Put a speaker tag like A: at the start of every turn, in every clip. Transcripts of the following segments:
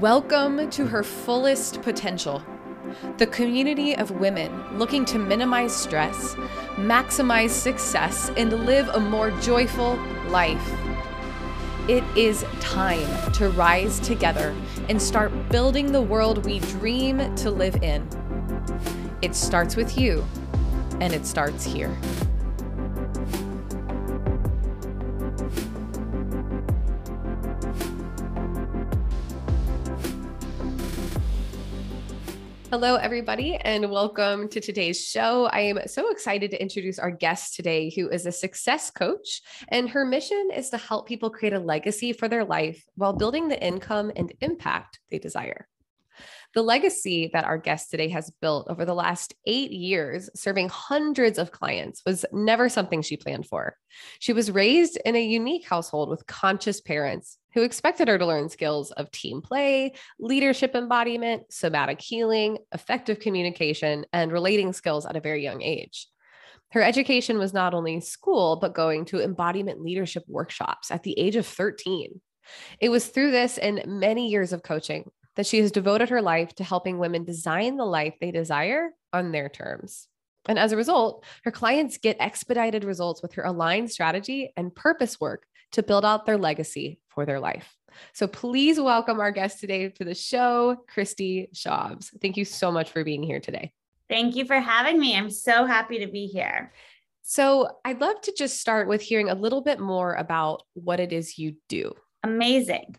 A: Welcome to her fullest potential. The community of women looking to minimize stress, maximize success, and live a more joyful life. It is time to rise together and start building the world we dream to live in. It starts with you, and it starts here. Hello, everybody, and welcome to today's show. I am so excited to introduce our guest today, who is a success coach, and her mission is to help people create a legacy for their life while building the income and impact they desire. The legacy that our guest today has built over the last eight years, serving hundreds of clients, was never something she planned for. She was raised in a unique household with conscious parents who expected her to learn skills of team play, leadership embodiment, somatic healing, effective communication, and relating skills at a very young age. Her education was not only school, but going to embodiment leadership workshops at the age of 13. It was through this and many years of coaching that she has devoted her life to helping women design the life they desire on their terms. And as a result, her clients get expedited results with her aligned strategy and purpose work to build out their legacy for their life. So please welcome our guest today to the show, Kristi Chaves. Thank you so much for being here today.
B: Thank you for having me. I'm so happy to be here.
A: So, I'd love to just start with hearing a little bit more about what it is you do.
B: Amazing.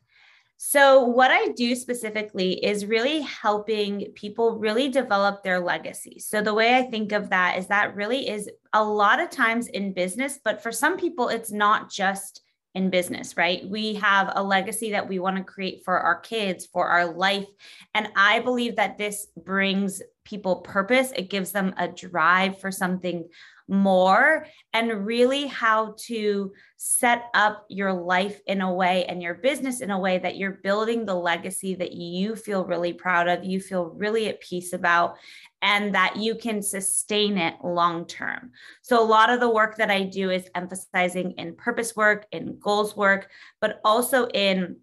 B: So, what I do specifically is really helping people really develop their legacy. So, the way I think of that is that really is a lot of times in business, but for some people, it's not just in business, right? We have a legacy that we want to create for our kids, for our life. And I believe that this brings people purpose, it gives them a drive for something more and really how to set up your life in a way and your business in a way that you're building the legacy that you feel really proud of, you feel really at peace about, and that you can sustain it long term. So, a lot of the work that I do is emphasizing in purpose work, in goals work, but also in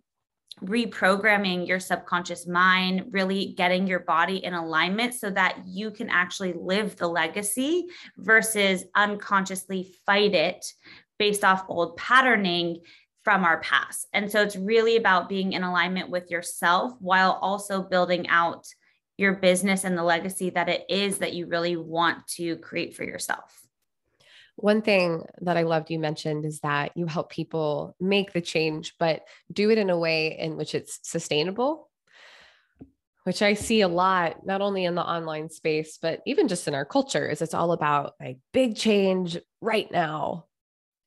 B: reprogramming your subconscious mind, really getting your body in alignment so that you can actually live the legacy versus unconsciously fight it based off old patterning from our past. And so it's really about being in alignment with yourself while also building out your business and the legacy that it is that you really want to create for yourself.
A: One thing that I loved you mentioned is that you help people make the change, but do it in a way in which it's sustainable, which I see a lot, not only in the online space, but even just in our culture, is it's all about like big change right now.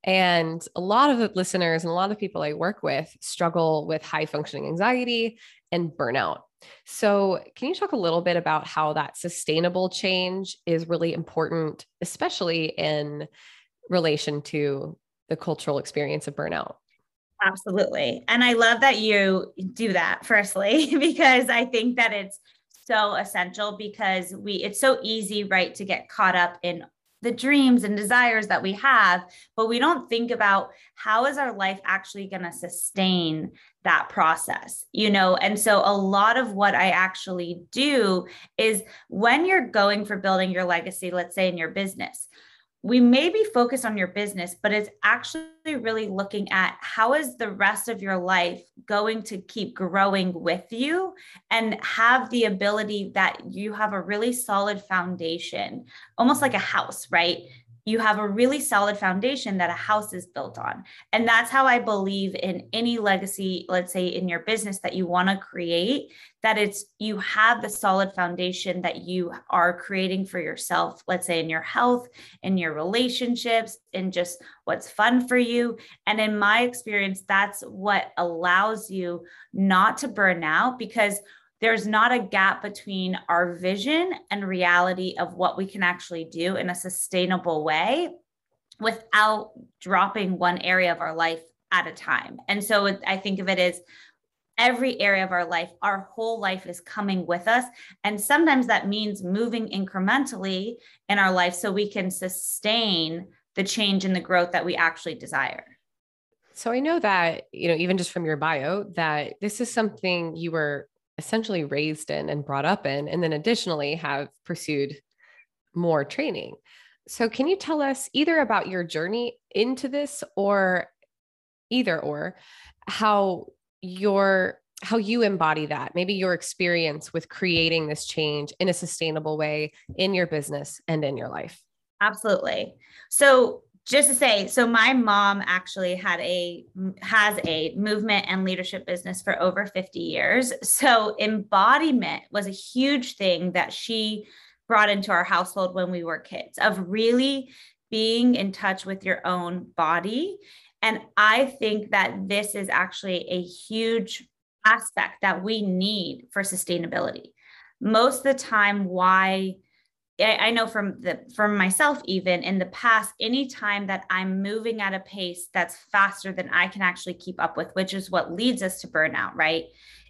A: And a lot of the listeners and a lot of people I work with struggle with high functioning anxiety and burnout. So, can you talk a little bit about how that sustainable change is really important, especially in relation to the cultural experience of burnout?
B: Absolutely. And I love that you do that, firstly, because I think that it's so essential because we it's so easy right to get caught up in the dreams and desires that we have but we don't think about how is our life actually going to sustain that process you know and so a lot of what i actually do is when you're going for building your legacy let's say in your business we may be focused on your business, but it's actually really looking at how is the rest of your life going to keep growing with you and have the ability that you have a really solid foundation, almost like a house, right? You have a really solid foundation that a house is built on. And that's how I believe in any legacy, let's say in your business that you want to create, that it's you have the solid foundation that you are creating for yourself, let's say in your health, in your relationships, in just what's fun for you. And in my experience, that's what allows you not to burn out because there's not a gap between our vision and reality of what we can actually do in a sustainable way without dropping one area of our life at a time. And so I think of it as every area of our life, our whole life is coming with us. And sometimes that means moving incrementally in our life so we can sustain the change and the growth that we actually desire.
A: So I know that, you know, even just from your bio, that this is something you were essentially raised in and brought up in, and then additionally have pursued more training. So, can you tell us either about your journey into this or either or how your how you embody that? Maybe your experience with creating this change in a sustainable way in your business and in your life.
B: Absolutely. So just to say so my mom actually had a has a movement and leadership business for over 50 years. So embodiment was a huge thing that she brought into our household when we were kids of really being in touch with your own body. And i think that this is actually a huge aspect that we need for sustainability. Most of the time why I know from the from myself even in the past, anytime that I'm moving at a pace that's faster than I can actually keep up with, which is what leads us to burnout, right?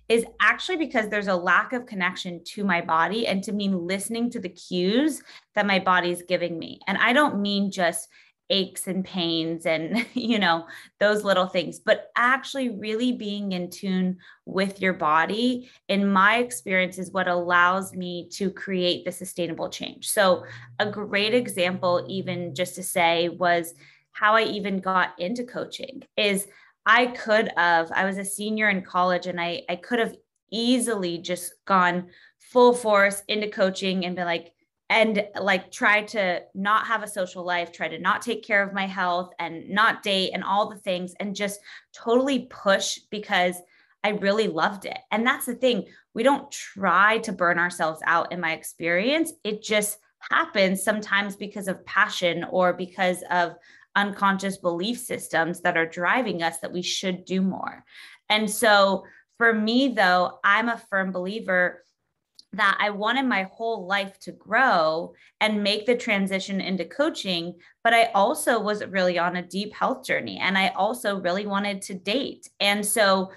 B: Is actually because there's a lack of connection to my body and to me listening to the cues that my body is giving me. And I don't mean just aches and pains and you know those little things. But actually really being in tune with your body in my experience is what allows me to create the sustainable change. So a great example even just to say was how i even got into coaching is i could have i was a senior in college and i i could have easily just gone full force into coaching and been like and like try to not have a social life, try to not take care of my health and not date and all the things and just totally push because I really loved it. And that's the thing, we don't try to burn ourselves out in my experience. It just happens sometimes because of passion or because of unconscious belief systems that are driving us that we should do more. And so for me, though, I'm a firm believer that I wanted my whole life to grow and make the transition into coaching. But I also was really on a deep health journey and I also really wanted to date. And so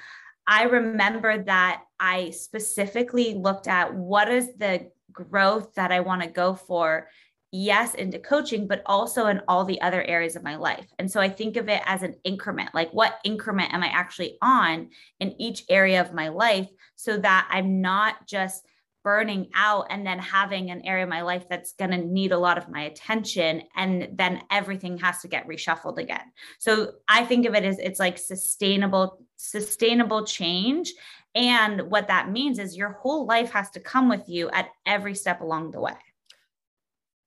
B: I remember that I specifically looked at what is the growth that I want to go for. Yes, into coaching, but also in all the other areas of my life. And so I think of it as an increment like, what increment am I actually on in each area of my life so that I'm not just burning out and then having an area of my life that's going to need a lot of my attention and then everything has to get reshuffled again. So i think of it as it's like sustainable sustainable change. And what that means is your whole life has to come with you at every step along the way.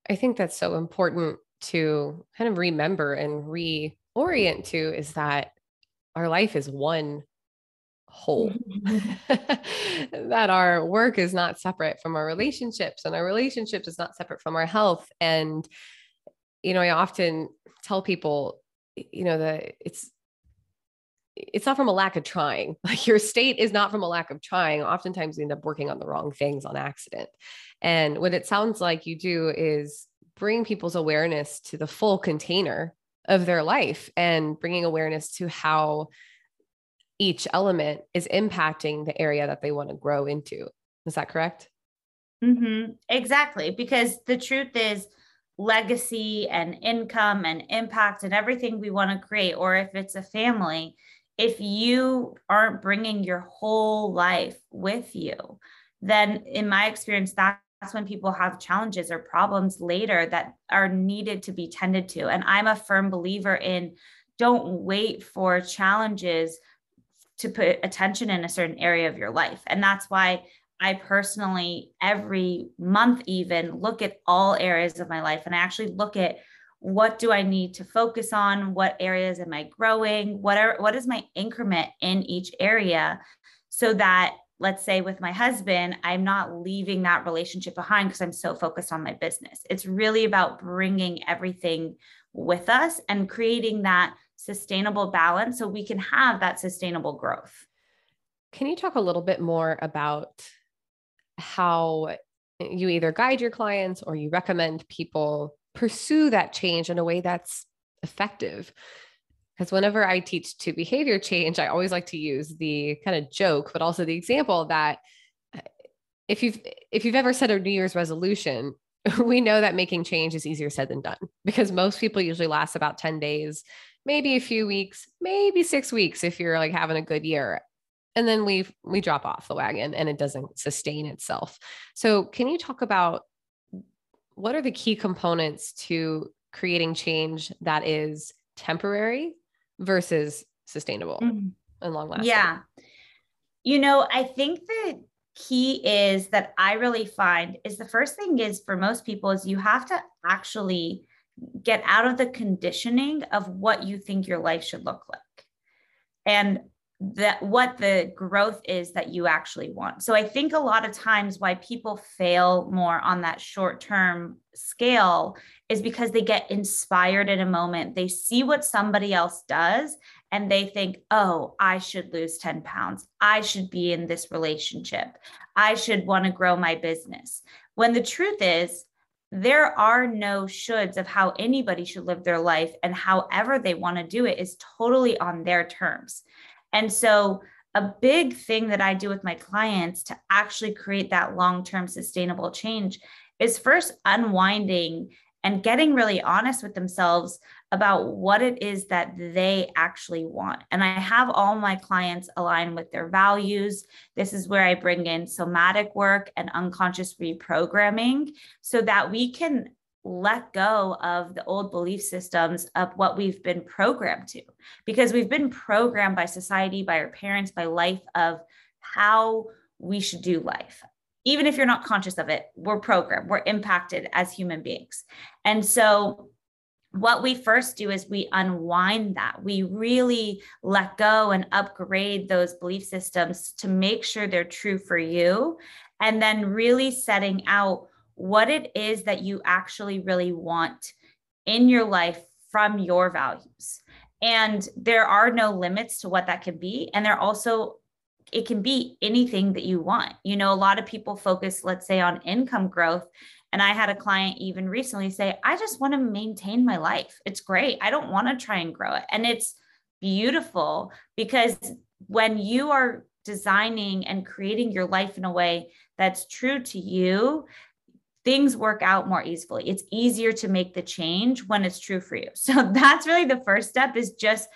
A: I think that's so important to kind of remember and reorient to is that our life is one whole. Mm-hmm. That our work is not separate from our relationships and our relationships is not separate from our health. And you know i often tell people you know that it's it's not from a lack of trying. Like your state is not from a lack of trying. Oftentimes we end up working on the wrong things on accident. And what it sounds like you do is bring people's awareness to the full container of their life and bringing awareness to how each element is impacting the area that they want to grow into. Is that correct?
B: Mm-hmm. Exactly. Because the truth is, legacy and income and impact and everything we want to create, or if it's a family, if you aren't bringing your whole life with you, then in my experience, that's when people have challenges or problems later that are needed to be tended to. And I'm a firm believer in don't wait for challenges to put attention in a certain area of your life. And that's why I personally, every month, even look at all areas of my life and I actually look at what do I need to focus on? What areas am I growing? What are what is my increment in each area so that let's say with my husband, I'm not leaving that relationship behind because I'm so focused on my business. It's really about bringing everything with us and creating that sustainable balance so we can have that sustainable growth.
A: Can you talk a little bit more about how you either guide your clients or you recommend people pursue that change in a way that's effective? Because whenever I teach to behavior change, I always like to use the kind of joke, but also the example that uh, if you've if you've ever set a New Year's resolution, we know that making change is easier said than done because most people usually last about 10 days maybe a few weeks, maybe six weeks if you're like having a good year. and then we we drop off the wagon and it doesn't sustain itself so can you talk about what are the key components to creating change that is temporary versus sustainable mm-hmm. and long lasting
B: yeah you know i think the key is that i really find is the first thing is for most people is you have to actually get out of the conditioning of what you think your life should look like and that what the growth is that you actually want. So I think a lot of times why people fail more on that short term scale is because they get inspired in a moment. They see what somebody else does and they think, "Oh, I should lose 10 pounds. I should be in this relationship. I should want to grow my business." When the truth is, there are no shoulds of how anybody should live their life and however they want to do it is totally on their terms. And so, a big thing that I do with my clients to actually create that long term sustainable change is first unwinding and getting really honest with themselves about what it is that they actually want. And I have all my clients align with their values. This is where I bring in somatic work and unconscious reprogramming so that we can let go of the old belief systems of what we've been programmed to because we've been programmed by society by our parents by life of how we should do life even if you're not conscious of it we're programmed we're impacted as human beings and so what we first do is we unwind that. We really let go and upgrade those belief systems to make sure they're true for you. And then really setting out what it is that you actually really want in your life from your values. And there are no limits to what that can be. And there also, it can be anything that you want. You know, a lot of people focus, let's say, on income growth. And I had a client even recently say, I just want to maintain my life. It's great. I don't want to try and grow it. And it's beautiful because when you are designing and creating your life in a way that's true to you, things work out more easily. It's easier to make the change when it's true for you. So that's really the first step is just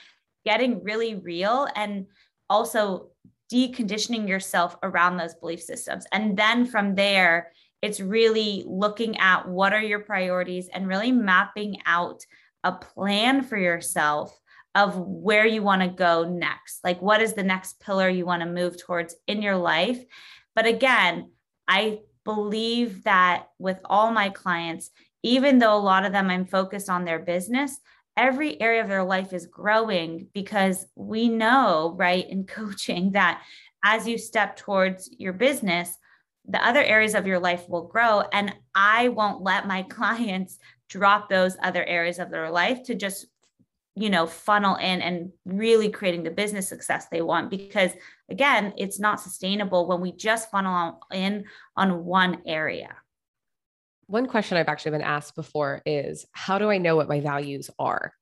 B: getting really real and also deconditioning yourself around those belief systems. And then from there, it's really looking at what are your priorities and really mapping out a plan for yourself of where you want to go next. Like, what is the next pillar you want to move towards in your life? But again, I believe that with all my clients, even though a lot of them I'm focused on their business, every area of their life is growing because we know, right, in coaching that as you step towards your business, the other areas of your life will grow. And I won't let my clients drop those other areas of their life to just you know funnel in and really creating the business success they want because again it's not sustainable when we just funnel in on one area
A: one question i've actually been asked before is how do i know what my values are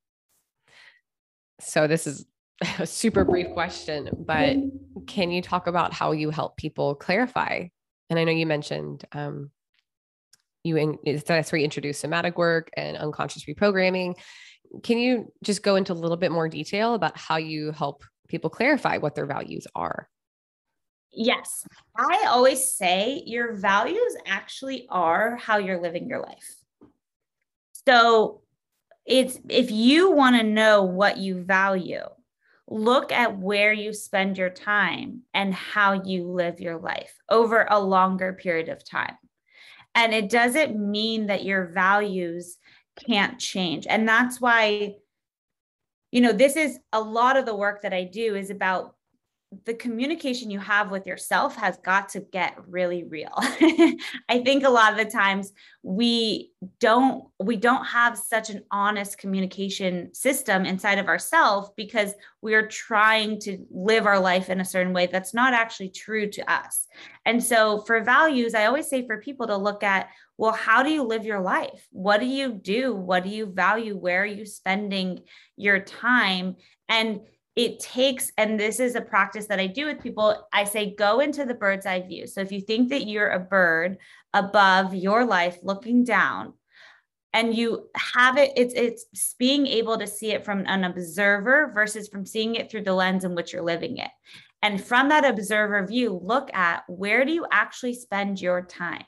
A: so this is a super brief question but mm-hmm. can you talk about how you help people clarify and i know you mentioned um, you in, that's where you introduce somatic work and unconscious reprogramming can you just go into a little bit more detail about how you help people clarify what their values are?
B: Yes. I always say your values actually are how you're living your life. So it's if you want to know what you value, look at where you spend your time and how you live your life over a longer period of time. And it doesn't mean that your values can't change. And that's why, you know, this is a lot of the work that I do is about the communication you have with yourself has got to get really real. I think a lot of the times we don't we don't have such an honest communication system inside of ourselves because we're trying to live our life in a certain way that's not actually true to us. And so for values, I always say for people to look at well, how do you live your life? What do you do? What do you value? Where are you spending your time? And it takes, and this is a practice that I do with people. I say, go into the bird's eye view. So if you think that you're a bird above your life looking down, and you have it it's it's being able to see it from an observer versus from seeing it through the lens in which you're living it and from that observer view look at where do you actually spend your time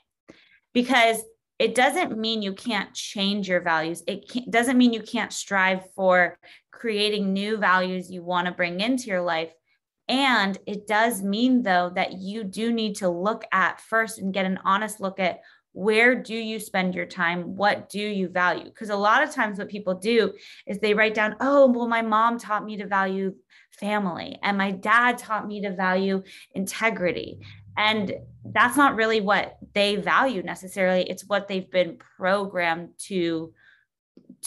B: because it doesn't mean you can't change your values. It doesn't mean you can't strive for creating new values you want to bring into your life. And it does mean though that you do need to look at first and get an honest look at where do you spend your time? What do you value? Because a lot of times what people do is they write down oh well my mom taught me to value family and my dad taught me to value integrity and that's not really what they value necessarily. It's what they've been programmed to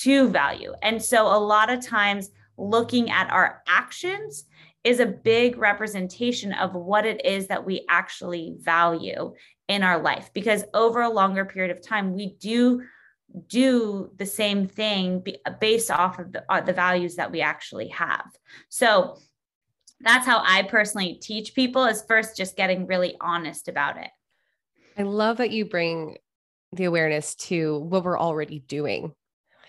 B: to value. And so a lot of times looking at our actions is a big representation of what it is that we actually value in our life. Because over a longer period of time we do do the same thing based off of the, uh, the values that we actually have. So that's how i personally teach people is first just getting really honest about it.
A: I love that you bring the awareness to what we're already doing.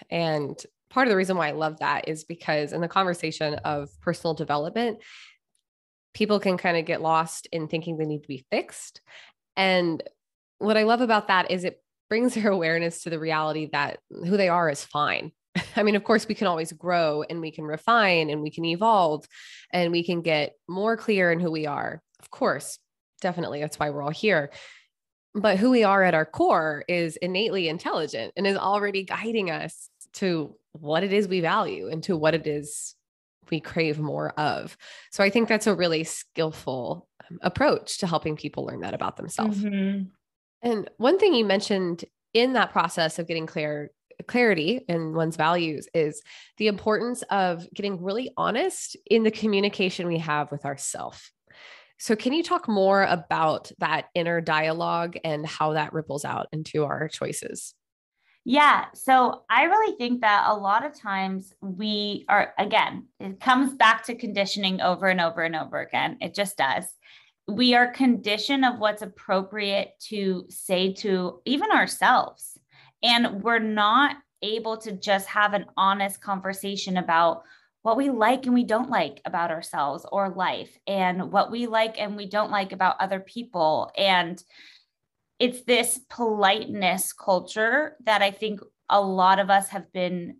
A: And part of the reason why i love that is because in the conversation of personal development people can kind of get lost in thinking they need to be fixed. And what I love about that is it brings their awareness to the reality that who they are is fine. I mean, of course, we can always grow and we can refine and we can evolve and we can get more clear in who we are. Of course, definitely. That's why we're all here. But who we are at our core is innately intelligent and is already guiding us to what it is we value and to what it is we crave more of. So I think that's a really skillful um, approach to helping people learn that about themselves. Mm-hmm. And one thing you mentioned in that process of getting clear clarity in one's values is the importance of getting really honest in the communication we have with ourself. So can you talk more about that inner dialogue and how that ripples out into our choices?
B: Yeah. So I really think that a lot of times we are, again, it comes back to conditioning over and over and over again. It just does. We are conditioned of what's appropriate to say to even ourselves. And we're not able to just have an honest conversation about what we like and we don't like about ourselves or life and what we like and we don't like about other people. And it's this politeness culture that I think a lot of us have been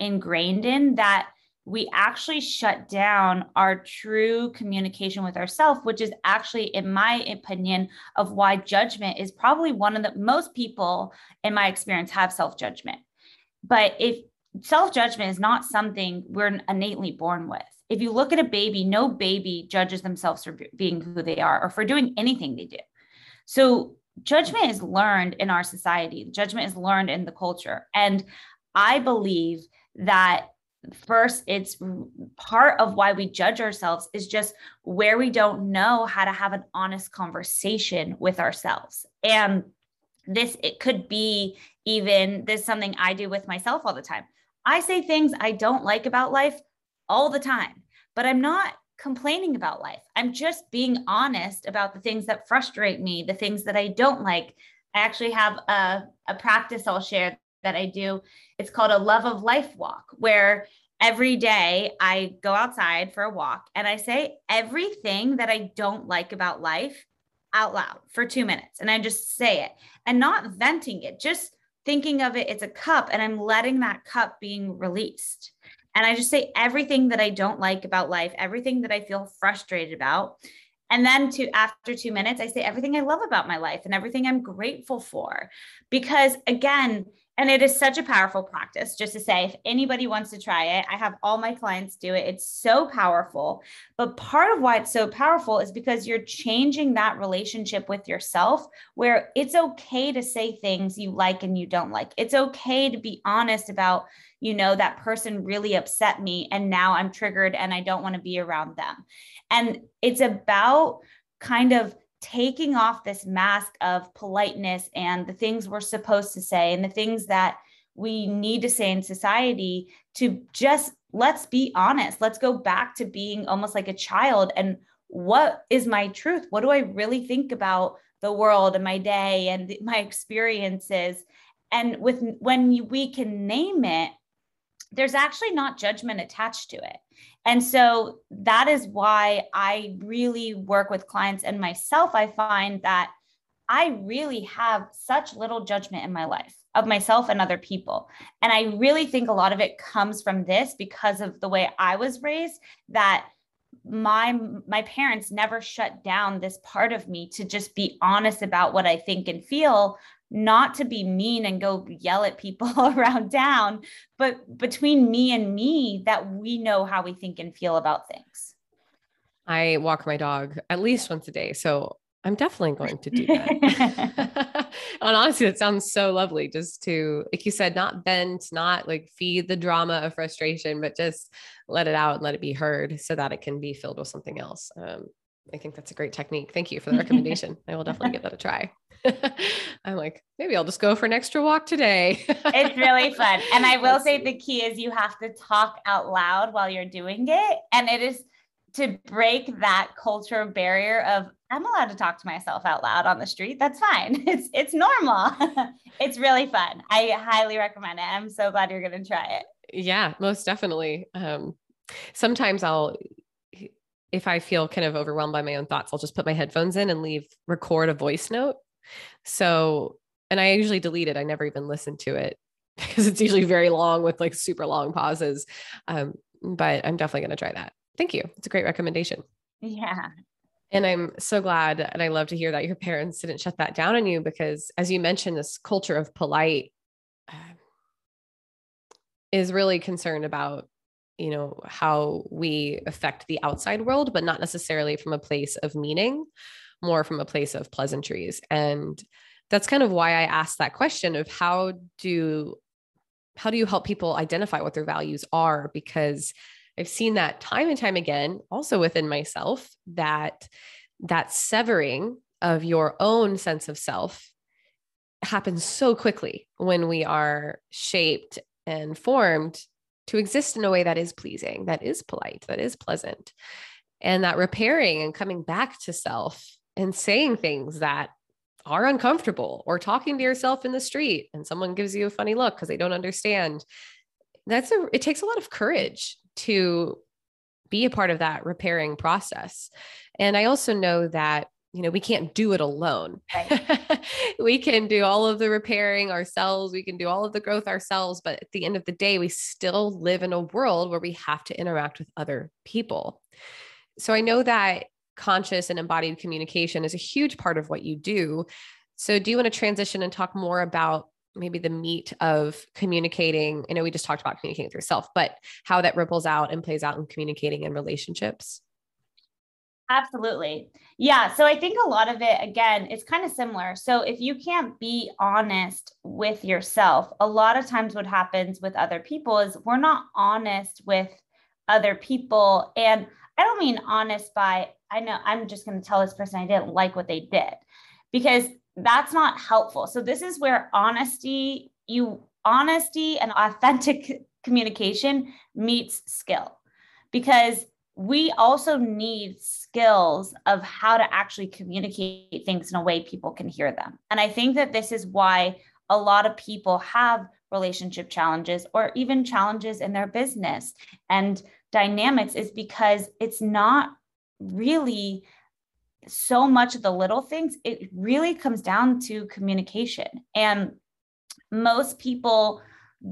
B: ingrained in that we actually shut down our true communication with ourselves, which is actually, in my opinion, of why judgment is probably one of the most people in my experience have self judgment. But if self judgment is not something we're innately born with, if you look at a baby, no baby judges themselves for being who they are or for doing anything they do. So judgment is learned in our society, judgment is learned in the culture. And I believe that first it's part of why we judge ourselves is just where we don't know how to have an honest conversation with ourselves and this it could be even this something i do with myself all the time i say things i don't like about life all the time but i'm not complaining about life. I'm just being honest about the things that frustrate me, the things that I don't like. I actually have a, a practice I'll share that I do. It's called a love of life walk, where every day I go outside for a walk and I say everything that I don't like about life out loud for two minutes. And I just say it and not venting it, just thinking of it, it's a cup and I'm letting that cup being released. And I just say everything that I don't like about life, everything that I feel frustrated about. And then to after 2 minutes I say everything I love about my life and everything I'm grateful for. Because again, and it is such a powerful practice, just to say, if anybody wants to try it, I have all my clients do it. It's so powerful. But part of why it's so powerful is because you're changing that relationship with yourself, where it's okay to say things you like and you don't like. It's okay to be honest about, you know, that person really upset me and now I'm triggered and I don't want to be around them. And it's about kind of taking off this mask of politeness and the things we're supposed to say and the things that we need to say in society to just let's be honest. Let's go back to being almost like a child. And what is my truth? What do I really think about the world and my day and my experiences? And with when we can name it, there's actually not judgment attached to it. And so that is why I really work with clients and myself. I find that I really have such little judgment in my life of myself and other people. And I really think a lot of it comes from this because of the way I was raised that my my parents never shut down this part of me to just be honest about what I think and feel not to be mean and go yell at people around town, but between me and me, that we know how we think and feel about things.
A: I walk my dog at least once a day. So I'm definitely going to do that. and honestly, it sounds so lovely just to, like you said, not vent, not like feed the drama of frustration, but just let it out and let it be heard so that it can be filled with something else. Um, I think that's a great technique. Thank you for the recommendation. I will definitely give that a try. I'm like, maybe I'll just go for an extra walk today.
B: it's really fun. And I will say the key is you have to talk out loud while you're doing it. And it is to break that cultural barrier of I'm allowed to talk to myself out loud on the street. That's fine. It's it's normal. it's really fun. I highly recommend it. I'm so glad you're going to try it.
A: Yeah, most definitely. Um, sometimes I'll if I feel kind of overwhelmed by my own thoughts, I'll just put my headphones in and leave record a voice note so, and I usually delete it. I never even listen to it because it's usually very long with like super long pauses. Um, but I'm definitely going to try that. Thank you. It's a great recommendation.
B: Yeah.
A: And I'm so glad and I love to hear that your parents didn't shut that down on you because, as you mentioned, this culture of polite uh, is really concerned about you know how we affect the outside world but not necessarily from a place of meaning more from a place of pleasantries. And that's kind of why I asked that question of how do how do you help people identify what their values are because I've seen that time and time again also within myself that that severing of your own sense of self happens so quickly when we are shaped and formed to exist in a way that is pleasing, that is polite, that is pleasant. And that repairing and coming back to self and saying things that are uncomfortable or talking to yourself in the street and someone gives you a funny look because they don't understand. That's a it takes a lot of courage to be a part of that repairing process. And i also know that you know we can't do it alone. Right. we can do all of the repairing ourselves. We can do all of the growth ourselves. But at the end of the day we still live in a world where we have to interact with other people. So i know that conscious and embodied communication is a huge part of what you do. So, do you want to transition and talk more about maybe the meat of communicating? I know we just talked about communicating with yourself, but how that ripples out and plays out in communicating in relationships?
B: Absolutely. Yeah. So I think a lot of it, again, it's kind of similar. So if you can't be honest with yourself, a lot of times what happens with other people is we're not honest with other people. And I don't mean honest by, I know I'm just going to tell this person I didn't like what they did because that's not helpful. So this is where honesty, you honesty and authentic communication meets skill because we also need skills of how to actually communicate things in a way people can hear them. And I think that this is why a lot of people have relationship challenges or even challenges in their business and dynamics is because it's not really so much of the little things. It really comes down to communication. And most people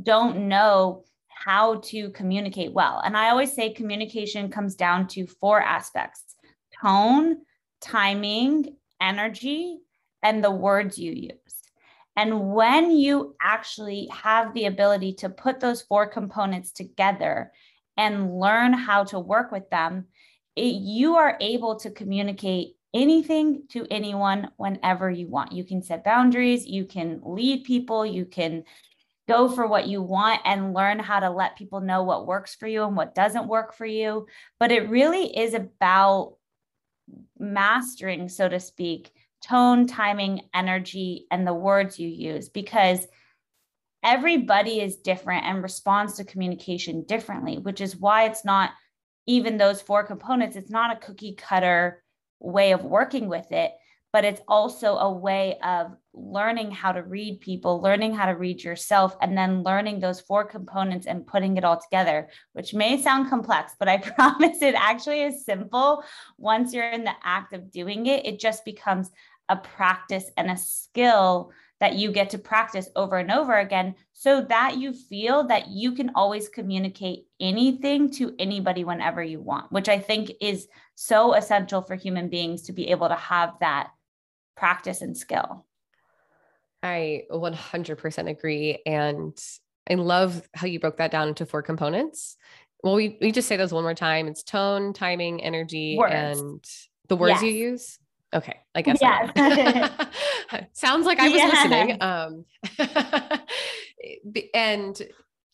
B: don't know how to communicate well. And I always say communication comes down to four aspects tone, timing, energy, and the words you use. And when you actually have the ability to put those four components together and learn how to work with them, it, you are able to communicate anything to anyone whenever you want. You can set boundaries, you can lead people, you can go for what you want and learn how to let people know what works for you and what doesn't work for you. But it really is about mastering, so to speak, tone, timing, energy, and the words you use because everybody is different and responds to communication differently, which is why it's not even those four components, it's not a cookie cutter way of working with it. but it's also a way of learning how to read people, learning how to read yourself, and then learning those four components and putting it all together, which may sound complex, but I promise it actually is simple. Once you're in the act of doing it, it just becomes a practice and a skill that you get to practice over and over again so that you feel that you can always communicate anything to anybody whenever you want, which I think is so essential for human beings to be able to have that practice and skill.
A: I 100% agree. And I love how you broke that down into four components. Well, we, we just say those one more time. It's tone, timing, energy, words. and the words yes. you use. Okay, I guess.
B: Yes.
A: Sounds like I was yeah. listening. Um, and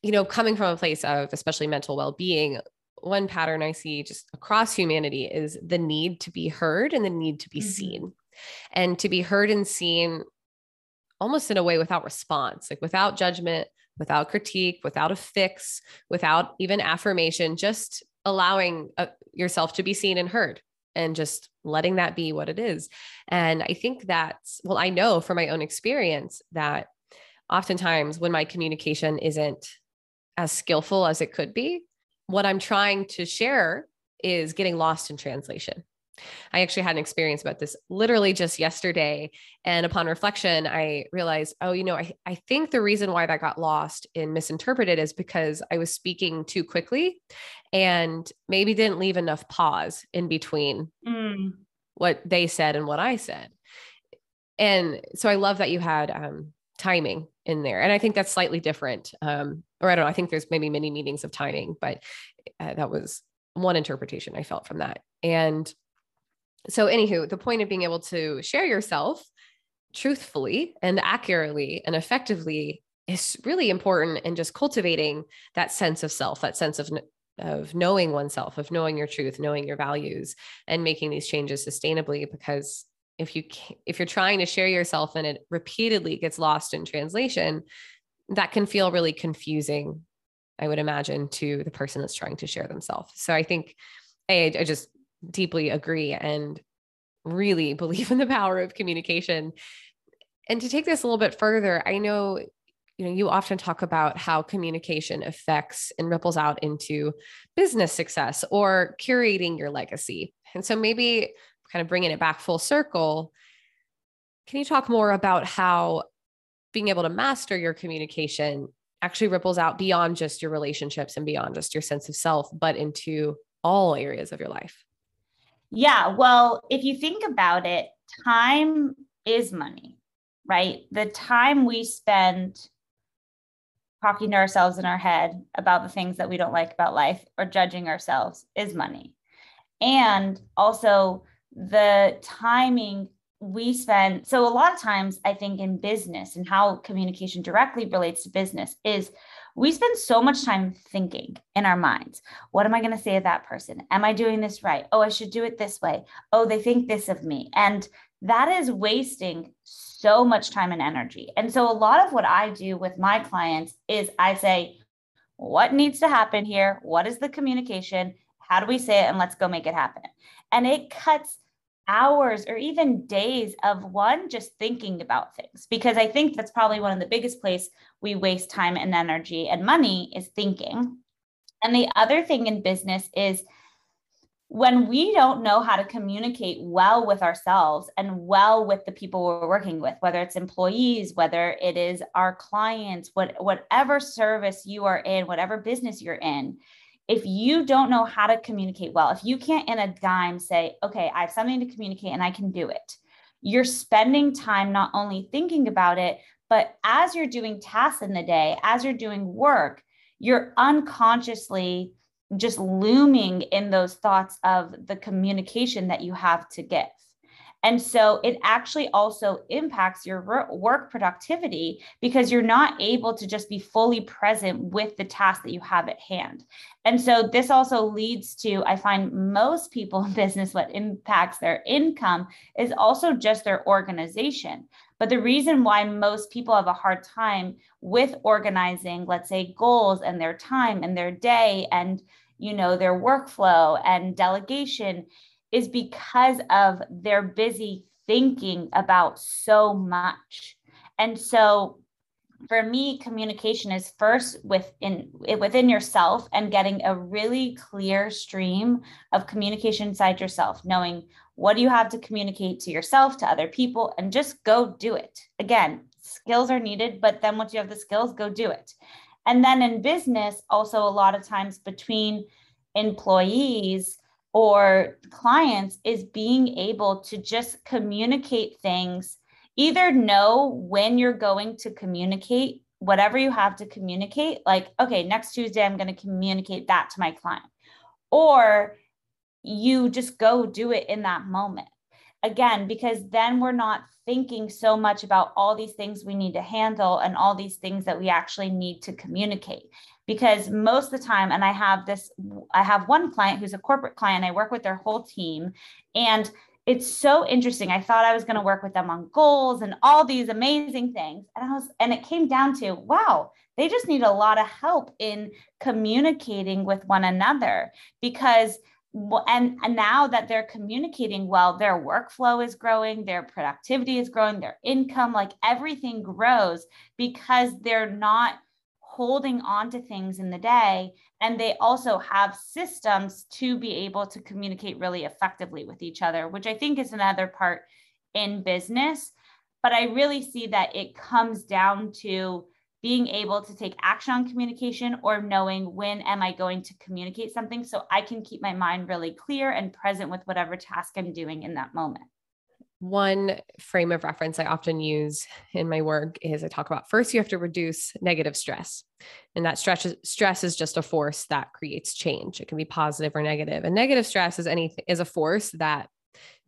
A: you know, coming from a place of especially mental well-being, one pattern I see just across humanity is the need to be heard and the need to be mm-hmm. seen. And to be heard and seen almost in a way without response, like without judgment, without critique, without a fix, without even affirmation, just allowing uh, yourself to be seen and heard and just letting that be what it is. And I think that's, well, I know from my own experience that oftentimes when my communication isn't as skillful as it could be, what I'm trying to share is getting lost in translation. I actually had an experience about this literally just yesterday. And upon reflection, I realized, oh, you know, I, I think the reason why that got lost and misinterpreted is because I was speaking too quickly and maybe didn't leave enough pause in between mm. what they said and what I said. And so I love that you had um, timing in there. And I think that's slightly different. Um, or I don't know, I think there's maybe many meanings of timing, but uh, that was one interpretation I felt from that. And so, anywho, the point of being able to share yourself truthfully and accurately and effectively is really important in just cultivating that sense of self, that sense of of knowing oneself, of knowing your truth, knowing your values, and making these changes sustainably. Because if you if you're trying to share yourself and it repeatedly gets lost in translation, that can feel really confusing. I would imagine to the person that's trying to share themselves. So I think I, I just deeply agree and really believe in the power of communication. And to take this a little bit further, I know you know you often talk about how communication affects and ripples out into business success or curating your legacy. And so maybe kind of bringing it back full circle, can you talk more about how being able to master your communication actually ripples out beyond just your relationships and beyond just your sense of self, but into all areas of your life?
B: Yeah. Well, if you think about it, time is money, right? The time we spend talking to ourselves in our head about the things that we don't like about life or judging ourselves is money. And also the timing we spend. So, a lot of times, I think in business and how communication directly relates to business is we spend so much time thinking in our minds. What am i going to say to that person? Am i doing this right? Oh i should do it this way. Oh they think this of me. And that is wasting so much time and energy. And so a lot of what i do with my clients is i say what needs to happen here? What is the communication? How do we say it and let's go make it happen? And it cuts hours or even days of one just thinking about things because i think that's probably one of the biggest place we waste time and energy and money is thinking. And the other thing in business is when we don't know how to communicate well with ourselves and well with the people we're working with whether it's employees whether it is our clients what, whatever service you are in whatever business you're in if you don't know how to communicate well, if you can't in a dime say, okay, I have something to communicate and I can do it, you're spending time not only thinking about it, but as you're doing tasks in the day, as you're doing work, you're unconsciously just looming in those thoughts of the communication that you have to give. And so it actually also impacts your work productivity because you're not able to just be fully present with the task that you have at hand. And so this also leads to, I find most people in business, what impacts their income is also just their organization. But the reason why most people have a hard time with organizing, let's say, goals and their time and their day and you know their workflow and delegation is because of their busy thinking about so much. And so for me communication is first within within yourself and getting a really clear stream of communication inside yourself knowing what do you have to communicate to yourself to other people and just go do it again skills are needed but then once you have the skills go do it and then in business also a lot of times between employees or clients is being able to just communicate things either know when you're going to communicate whatever you have to communicate like okay next tuesday i'm going to communicate that to my client. Or you just go do it in that moment. Again because then we're not thinking so much about all these things we need to handle and all these things that we actually need to communicate because most of the time and i have this i have one client who's a corporate client i work with their whole team and it's so interesting. I thought I was going to work with them on goals and all these amazing things. And I was, and it came down to, wow, they just need a lot of help in communicating with one another because and, and now that they're communicating well, their workflow is growing, their productivity is growing, their income, like everything grows because they're not holding on to things in the day. And they also have systems to be able to communicate really effectively with each other, which I think is another part in business. But I really see that it comes down to being able to take action on communication or knowing when am I going to communicate something so I can keep my mind really clear and present with whatever task I'm doing in that moment
A: one frame of reference I often use in my work is I talk about first you have to reduce negative stress. And that stress is, stress is just a force that creates change. It can be positive or negative. And negative stress is anything is a force that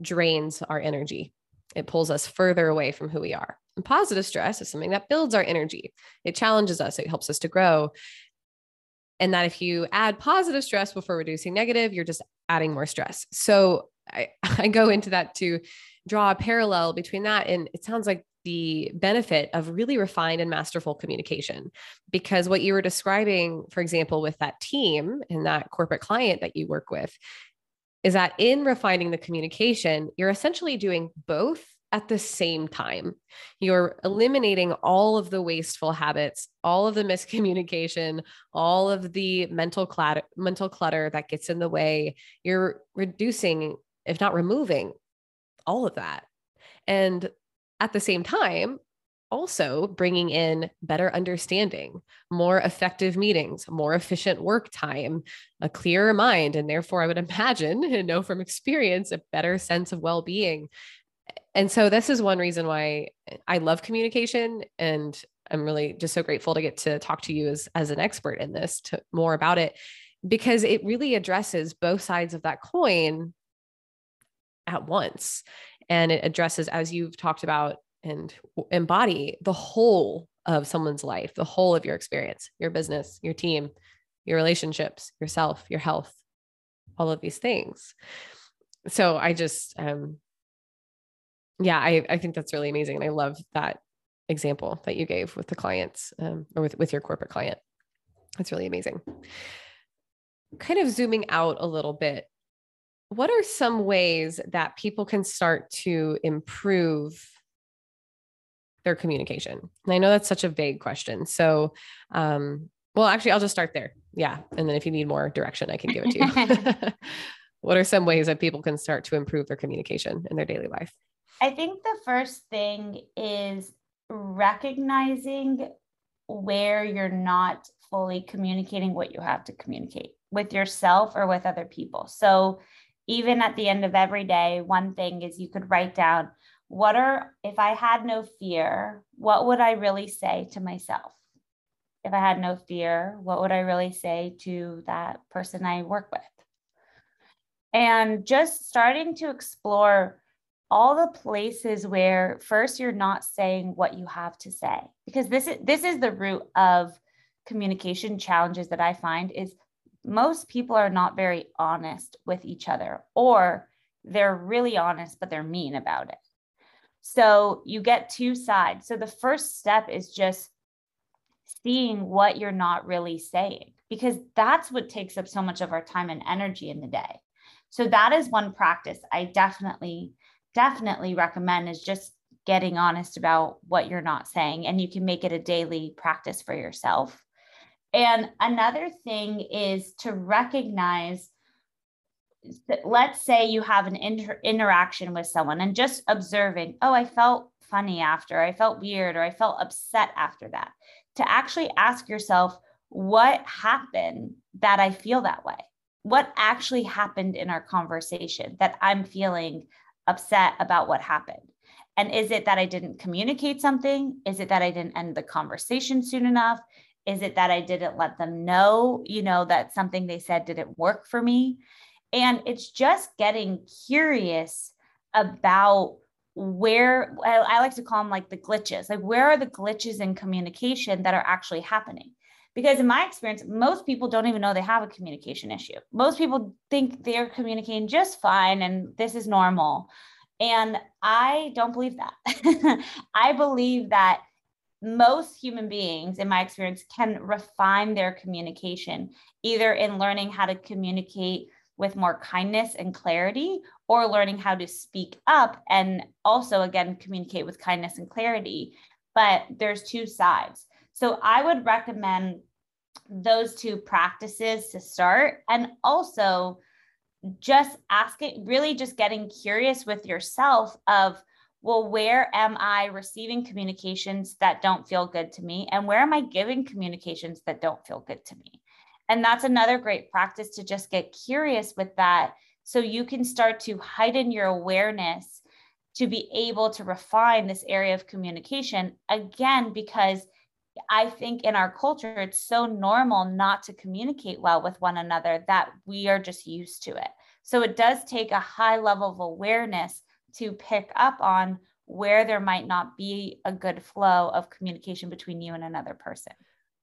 A: drains our energy. It pulls us further away from who we are. And positive stress is something that builds our energy. It challenges us, it helps us to grow. And that if you add positive stress before reducing negative, you're just adding more stress. So I, I go into that to draw a parallel between that and it sounds like the benefit of really refined and masterful communication. Because what you were describing, for example, with that team and that corporate client that you work with, is that in refining the communication, you're essentially doing both at the same time. You're eliminating all of the wasteful habits, all of the miscommunication, all of the mental clutter, mental clutter that gets in the way. You're reducing, if not removing, all of that. And at the same time, also bringing in better understanding, more effective meetings, more efficient work time, a clearer mind, and therefore, I would imagine and know from experience a better sense of well being. And so, this is one reason why I love communication. And I'm really just so grateful to get to talk to you as, as an expert in this, to more about it, because it really addresses both sides of that coin at once. And it addresses, as you've talked about and embody, the whole of someone's life, the whole of your experience, your business, your team, your relationships, yourself, your health, all of these things. So I just, um, yeah, I, I think that's really amazing. And I love that example that you gave with the clients um, or with, with your corporate client. That's really amazing. Kind of zooming out a little bit what are some ways that people can start to improve their communication? And I know that's such a vague question. So, um, well, actually, I'll just start there. Yeah. And then if you need more direction, I can give it to you. what are some ways that people can start to improve their communication in their daily life?
B: I think the first thing is recognizing where you're not fully communicating what you have to communicate with yourself or with other people. So, even at the end of every day, one thing is you could write down what are, if I had no fear, what would I really say to myself? If I had no fear, what would I really say to that person I work with? And just starting to explore all the places where first you're not saying what you have to say because this is this is the root of communication challenges that I find is most people are not very honest with each other, or they're really honest, but they're mean about it. So you get two sides. So the first step is just seeing what you're not really saying, because that's what takes up so much of our time and energy in the day. So that is one practice I definitely definitely recommend is just getting honest about what you're not saying and you can make it a daily practice for yourself and another thing is to recognize that let's say you have an inter- interaction with someone and just observing oh i felt funny after i felt weird or i felt upset after that to actually ask yourself what happened that i feel that way what actually happened in our conversation that i'm feeling upset about what happened and is it that I didn't communicate something? Is it that I didn't end the conversation soon enough? Is it that I didn't let them know, you know, that something they said didn't work for me? And it's just getting curious about where I, like to call them like the glitches, like where are the glitches in communication that are actually happening? Because in my experience, most people don't even know they have a communication issue. Most people think they're communicating just fine and this is normal. And I don't believe that. I believe that most human beings, in my experience, can refine their communication either in learning how to communicate with more kindness and clarity or learning how to speak up and also, again, communicate with kindness and clarity. But there's two sides. So I would recommend those two practices to start. And also, just asking, really just getting curious with yourself of, well, where am I receiving communications that don't feel good to me? And where am I giving communications that don't feel good to me? And that's another great practice to just get curious with that. So you can start to heighten your awareness to be able to refine this area of communication again, because I think in our culture, it's so normal not to communicate well with one another that we are just used to it. So it does take a high level of awareness to pick up on where there might not be a good flow of communication between you and another person.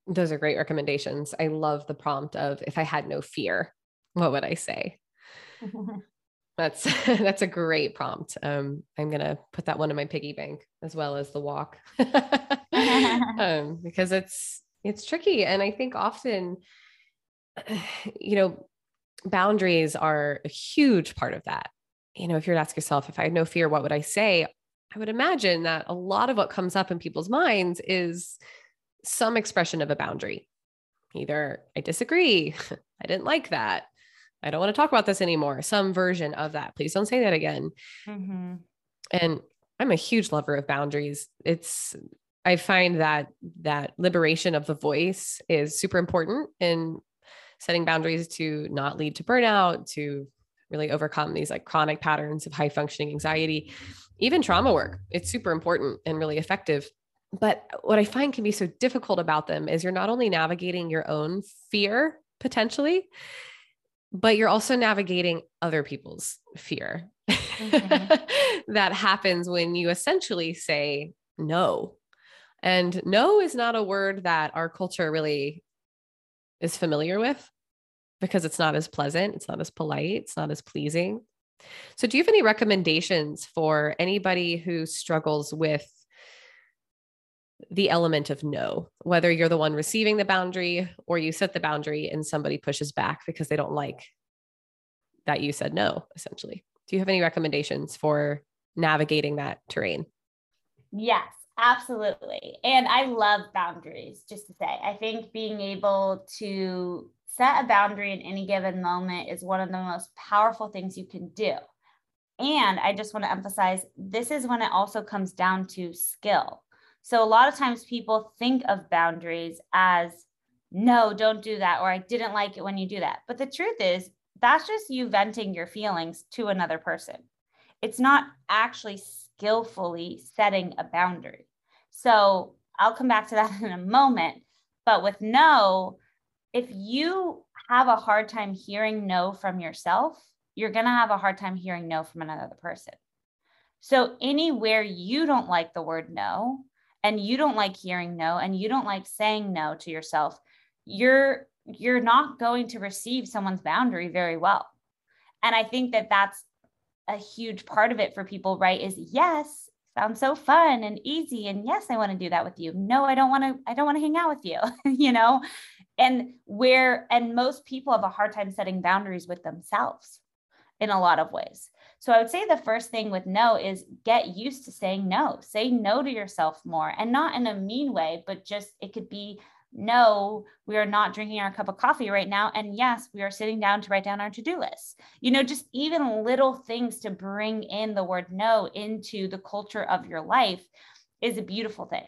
A: Those are great recommendations. I love the prompt of if I had no fear, what would I say? That's that's a great prompt. Um, I'm gonna put that one in my piggy bank as well as the walk, um, because it's it's tricky, and I think often, you know, boundaries are a huge part of that. You know, if you were to ask yourself, if I had no fear, what would I say? I would imagine that a lot of what comes up in people's minds is some expression of a boundary. Either I disagree, I didn't like that, I don't want to talk about this anymore. Some version of that. Please don't say that again. Mm-hmm. And I'm a huge lover of boundaries. It's, I find that that liberation of the voice is super important in setting boundaries to not lead to burnout, to really overcome these like chronic patterns of high functioning anxiety, even trauma work. It's super important and really effective. But what I find can be so difficult about them is you're not only navigating your own fear potentially, but you're also navigating other people's fear mm-hmm. that happens when you essentially say no. And no is not a word that our culture really is familiar with because it's not as pleasant, it's not as polite, it's not as pleasing. So, do you have any recommendations for anybody who struggles with the element of no, whether you're the one receiving the boundary or you set the boundary and somebody pushes back because they don't like that you said no, essentially. Do you have any recommendations for navigating that terrain?
B: Yes, absolutely. And I love boundaries, just to say. I think being able to set a boundary in any given moment is one of the most powerful things you can do. And I just want to emphasize this is when it also comes down to skill. So a lot of times people think of boundaries as no, don't do that, or I didn't like it when you do that. But the truth is, that's just you venting your feelings to another person. It's not actually skillfully setting a boundary. So I'll come back to that in a moment. But with no, if you have a hard time hearing no from yourself, you're going to have a hard time hearing no from another person. So anywhere you don't like the word no, and you don't like hearing no and you don't like saying no to yourself, you're you're not going to receive someone's boundary very well. And I think that that's a huge part of it for people, right? Is yes, sounds so fun and easy and yes, I want to do that with you. No, I don't want to I don't want to hang out with you, you know? And where and most people have a hard time setting boundaries with themselves. in a lot of ways. So I would say the first thing with no is get used to saying no. Say no to yourself more and not in a mean way, but just it could be no, we are not drinking our cup of coffee right now. And yes, we are sitting down to write down our to do list. You know, just even little things to bring in the word no into the culture of your life is a beautiful thing.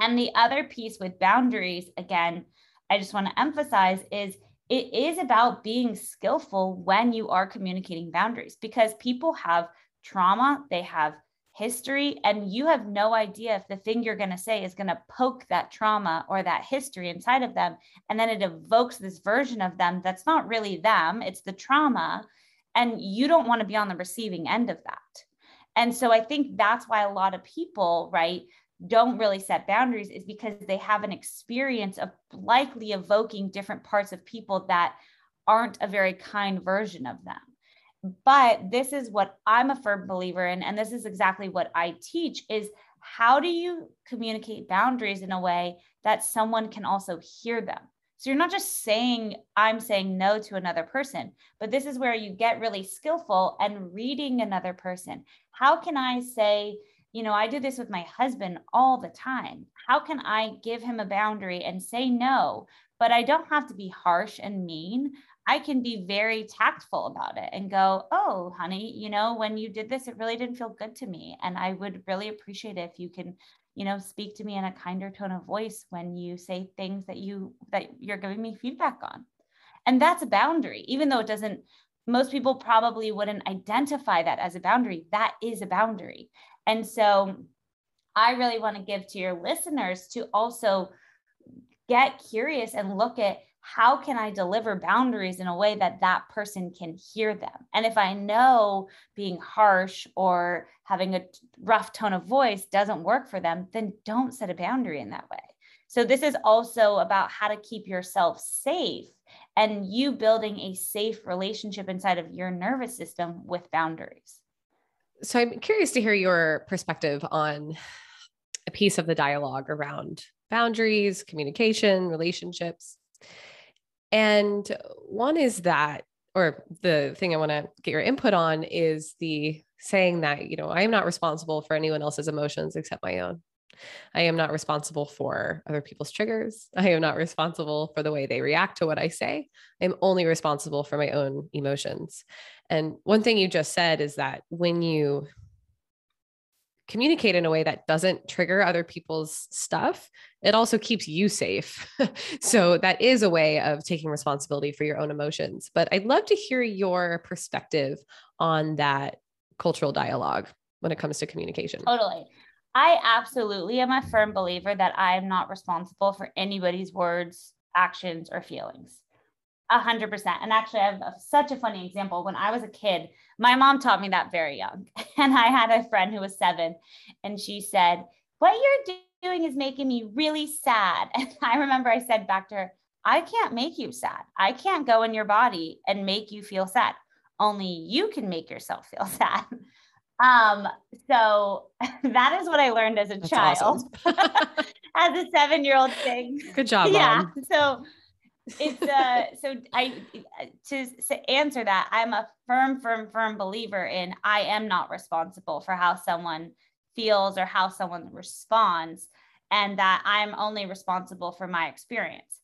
B: And the other piece with boundaries, again, I just want to emphasize is it is about being skillful when you are communicating boundaries because people have trauma, they have history, and you have no idea if the thing you're going to say is going to poke that trauma or that history inside of them. And then it evokes this version of them that's not really them, it's the trauma. And you don't want to be on the receiving end of that. And so I think that's why a lot of people, right, don't really set boundaries is because they have an experience of likely evoking different parts of people that aren't a very kind version of them. But this is what I'm a firm believer in and this is exactly what I teach is how do you communicate boundaries in a way that someone can also hear them? So you're not just saying, I'm saying no to another person, but this is where you get really skillful and reading another person. How can I say, you know, I do this with my husband all the time. How can I give him a boundary and say no? But I don't have to be harsh and mean. I can be very tactful about it and go, oh, honey, you know, when you did this, it really didn't feel good to me. And I would really appreciate it if you can, you know, speak to me in a kinder tone of voice when you say things that you that you're giving me feedback on. And that's a boundary, even though it doesn't most people probably wouldn't identify that as a boundary. That is a boundary. And so I really want to give to your listeners to also get curious and look at how can I deliver boundaries in a way that that person can hear them? And if I know being harsh or having a rough tone of voice doesn't work for them, then don't set a boundary in that way. So, this is also about how to keep yourself safe and you building a safe relationship inside of your nervous system with boundaries.
A: So I'm curious to hear your perspective on a piece of the dialogue around boundaries, communication, relationships. And one is that, or the thing I want to get your input on is the saying that, you know, I am not responsible for anyone else's emotions except my own. I am not responsible for other people's triggers. I am not responsible for the way they react to what I say. I'm only responsible for my own emotions. And one thing you just said is that when you communicate in a way that doesn't trigger other people's stuff, it also keeps you safe. so that is a way of taking responsibility for your own emotions. But I'd love to hear your perspective on that cultural dialogue when it comes to communication.
B: Totally. I absolutely am a firm believer that I am not responsible for anybody's words, actions, or feelings. A hundred percent. And actually, I have a, such a funny example. When I was a kid, my mom taught me that very young. And I had a friend who was seven, and she said, What you're doing is making me really sad. And I remember I said back to her, I can't make you sad. I can't go in your body and make you feel sad. Only you can make yourself feel sad. Um, so that is what I learned as a That's child, awesome. as a seven year old thing.
A: Good job.
B: Yeah. So it's uh so I to, to answer that, I'm a firm, firm, firm believer in I am not responsible for how someone feels or how someone responds, and that I'm only responsible for my experience.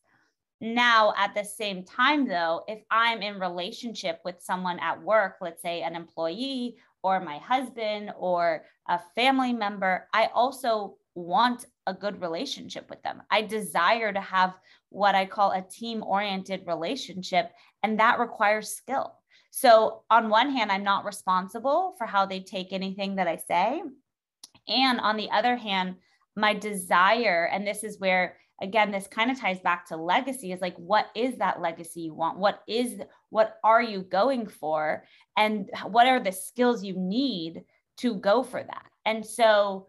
B: Now, at the same time, though, if I'm in relationship with someone at work, let's say an employee or my husband or a family member, I also want a good relationship with them. I desire to have what I call a team oriented relationship, and that requires skill. So, on one hand, I'm not responsible for how they take anything that I say. And on the other hand, my desire, and this is where again this kind of ties back to legacy is like what is that legacy you want what is what are you going for and what are the skills you need to go for that and so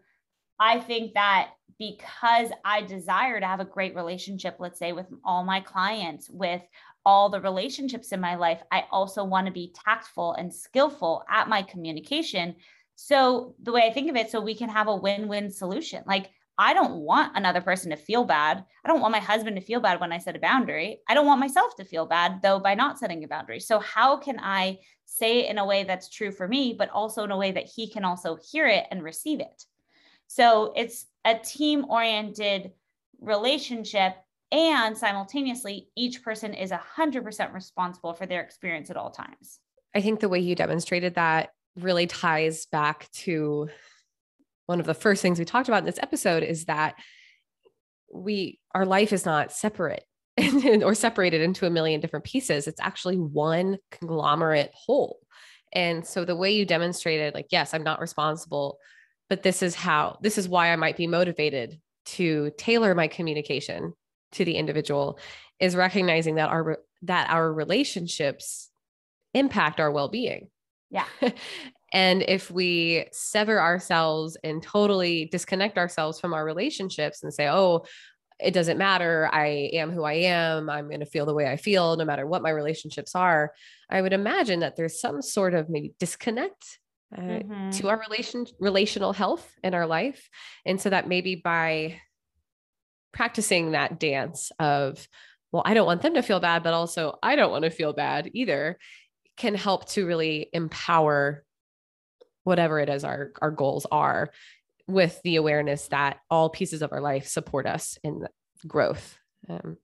B: i think that because i desire to have a great relationship let's say with all my clients with all the relationships in my life i also want to be tactful and skillful at my communication so the way i think of it so we can have a win-win solution like I don't want another person to feel bad. I don't want my husband to feel bad when I set a boundary. I don't want myself to feel bad, though, by not setting a boundary. So, how can I say it in a way that's true for me, but also in a way that he can also hear it and receive it. So it's a team oriented relationship. And simultaneously, each person is 100% responsible for their experience at all times.
A: I think the way you demonstrated that really ties back to one of the first things we talked about in this episode is that we our life is not separate or separated into a million different pieces it's actually one conglomerate whole and so the way you demonstrated like yes i'm not responsible but this is how this is why i might be motivated to tailor my communication to the individual is recognizing that our that our relationships impact our well-being
B: yeah
A: And if we sever ourselves and totally disconnect ourselves from our relationships and say, oh, it doesn't matter. I am who I am. I'm going to feel the way I feel no matter what my relationships are. I would imagine that there's some sort of maybe disconnect uh, mm-hmm. to our relation relational health in our life. And so that maybe by practicing that dance of, well, I don't want them to feel bad, but also I don't want to feel bad either, can help to really empower whatever it is our, our goals are with the awareness that all pieces of our life support us in growth. Um,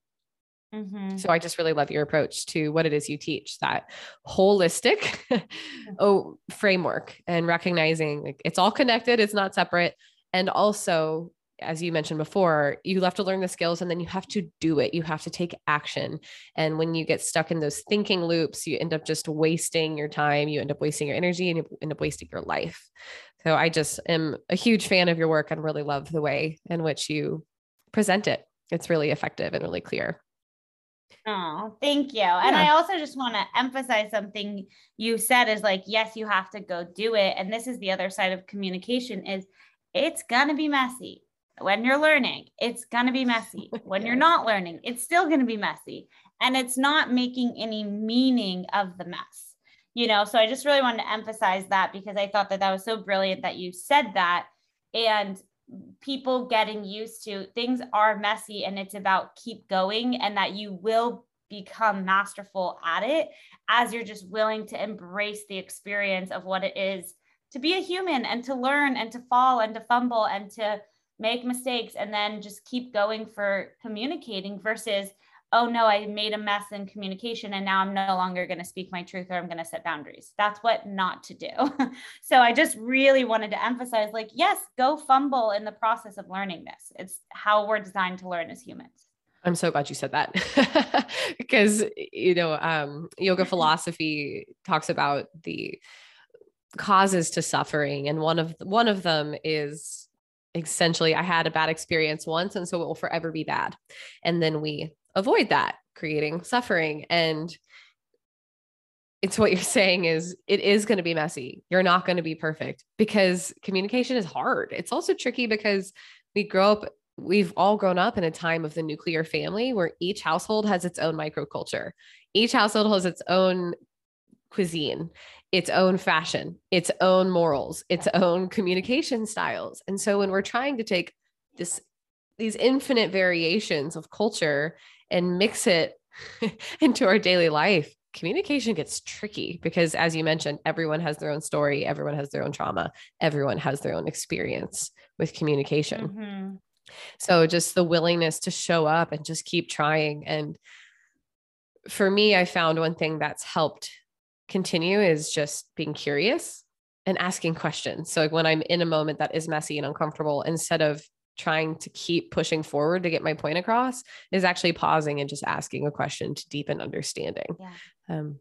A: mm-hmm. So I just really love your approach to what it is you teach that holistic oh, framework and recognizing like, it's all connected, it's not separate. And also as you mentioned before, you have to learn the skills and then you have to do it. You have to take action. And when you get stuck in those thinking loops, you end up just wasting your time, you end up wasting your energy, and you end up wasting your life. So I just am a huge fan of your work and really love the way in which you present it. It's really effective and really clear.
B: Oh, thank you. Yeah. And I also just want to emphasize something you said is like, yes, you have to go do it. And this is the other side of communication is it's going to be messy when you're learning, it's going to be messy. When you're not learning, it's still going to be messy. And it's not making any meaning of the mess. You know, so I just really wanted to emphasize that because I thought that that was so brilliant that you said that. And people getting used to things are messy and it's about keep going and that you will become masterful at it as you're just willing to embrace the experience of what it is to be a human and to learn and to fall and to fumble and to make mistakes and then just keep going for communicating versus oh no i made a mess in communication and now i'm no longer going to speak my truth or i'm going to set boundaries. That's what not to do. So i just really wanted to emphasize like yes go fumble in the process of learning this. It's how we're designed to learn as humans.
A: I'm so glad you said that. Because you know um, yoga philosophy talks about the causes to suffering and one of one of them is essentially I had a bad experience once and so it will forever be bad. And then we avoid that, creating suffering and it's what you're saying is it is going to be messy. You're not going to be perfect because communication is hard. It's also tricky because we grow up we've all grown up in a time of the nuclear family where each household has its own microculture. Each household has its own cuisine its own fashion, its own morals, its own communication styles. And so when we're trying to take this these infinite variations of culture and mix it into our daily life, communication gets tricky because as you mentioned, everyone has their own story, everyone has their own trauma, everyone has their own experience with communication. Mm-hmm. So just the willingness to show up and just keep trying and for me, I found one thing that's helped continue is just being curious and asking questions. So like when I'm in a moment that is messy and uncomfortable, instead of trying to keep pushing forward to get my point across, is actually pausing and just asking a question to deepen understanding. Yeah. Um,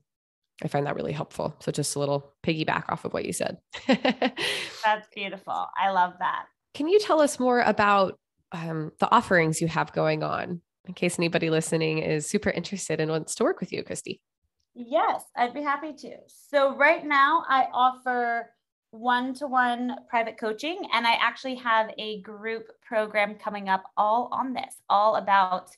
A: I find that really helpful. So just a little piggyback off of what you said.
B: That's beautiful. I love that.
A: Can you tell us more about um, the offerings you have going on in case anybody listening is super interested and wants to work with you, Kristi?
B: Yes, I'd be happy to. So, right now, I offer one to one private coaching, and I actually have a group program coming up all on this, all about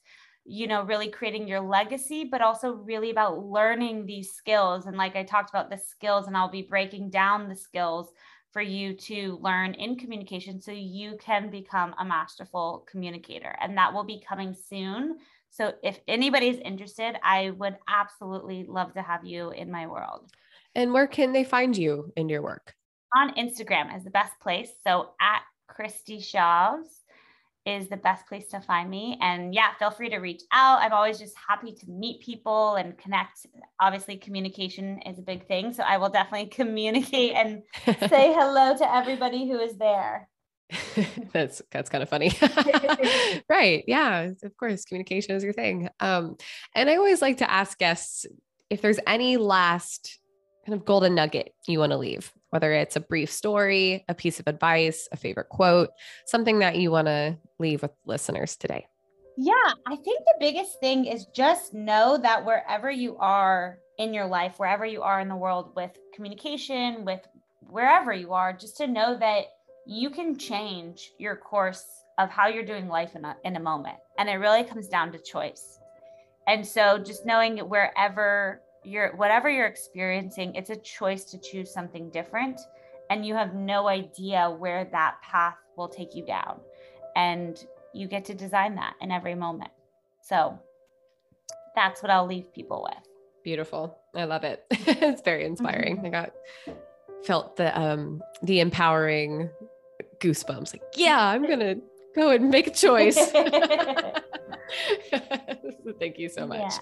B: you know really creating your legacy but also really about learning these skills and like i talked about the skills and i'll be breaking down the skills for you to learn in communication so you can become a masterful communicator and that will be coming soon so if anybody's interested, I would absolutely love to have you in my world.
A: And where can they find you in your work?
B: On Instagram is the best place. So at Kristi Chaves is the best place to find me. And yeah, feel free to reach out. I'm always just happy to meet people and connect. Obviously, communication is a big thing. So I will definitely communicate and say hello to everybody who is there.
A: that's that's kind of funny. right. Yeah. Of course, communication is your thing. Um, and I always like to ask guests if there's any last kind of golden nugget you want to leave whether it's a brief story, a piece of advice, a favorite quote, something that you want to leave with listeners today?
B: Yeah, I think the biggest thing is just know that wherever you are in your life, wherever you are in the world with communication, with wherever you are, just to know that you can change your course of how you're doing life in a, in a moment. And it really comes down to choice. And so just knowing wherever you're whatever you're experiencing it's a choice to choose something different and you have no idea where that path will take you down. And you get to design that in every moment. So that's what i'll leave people with.
A: Beautiful. I love it. It's very inspiring. Mm-hmm. i got felt the um the empowering goosebumps. Like yeah i'm gonna go and make a choice thank you so much.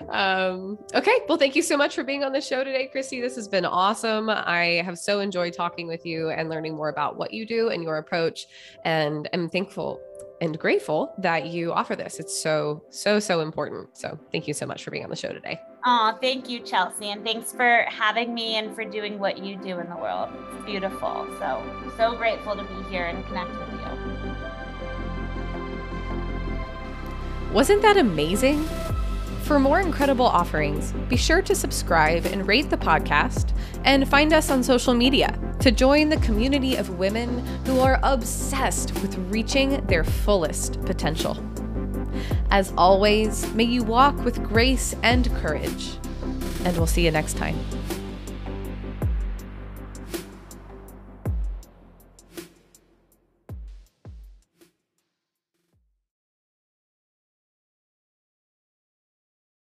A: Yeah. Um, okay. Well, thank you so much for being on the show today, Kristi. This has been awesome. I have so enjoyed talking with you and learning more about what you do and your approach. And I'm thankful and grateful that you offer this. It's so, so, so important. So thank you so much for being on the show today.
B: Oh, thank you, Chelsea. And thanks for having me and for doing what you do in the world. It's beautiful. So, so grateful to be here and connect with you.
A: Wasn't that amazing? For more incredible offerings, be sure to subscribe and rate the podcast and find us on social media to join the community of women who are obsessed with reaching their fullest potential. As always, may you walk with grace and courage, and we'll see you next time.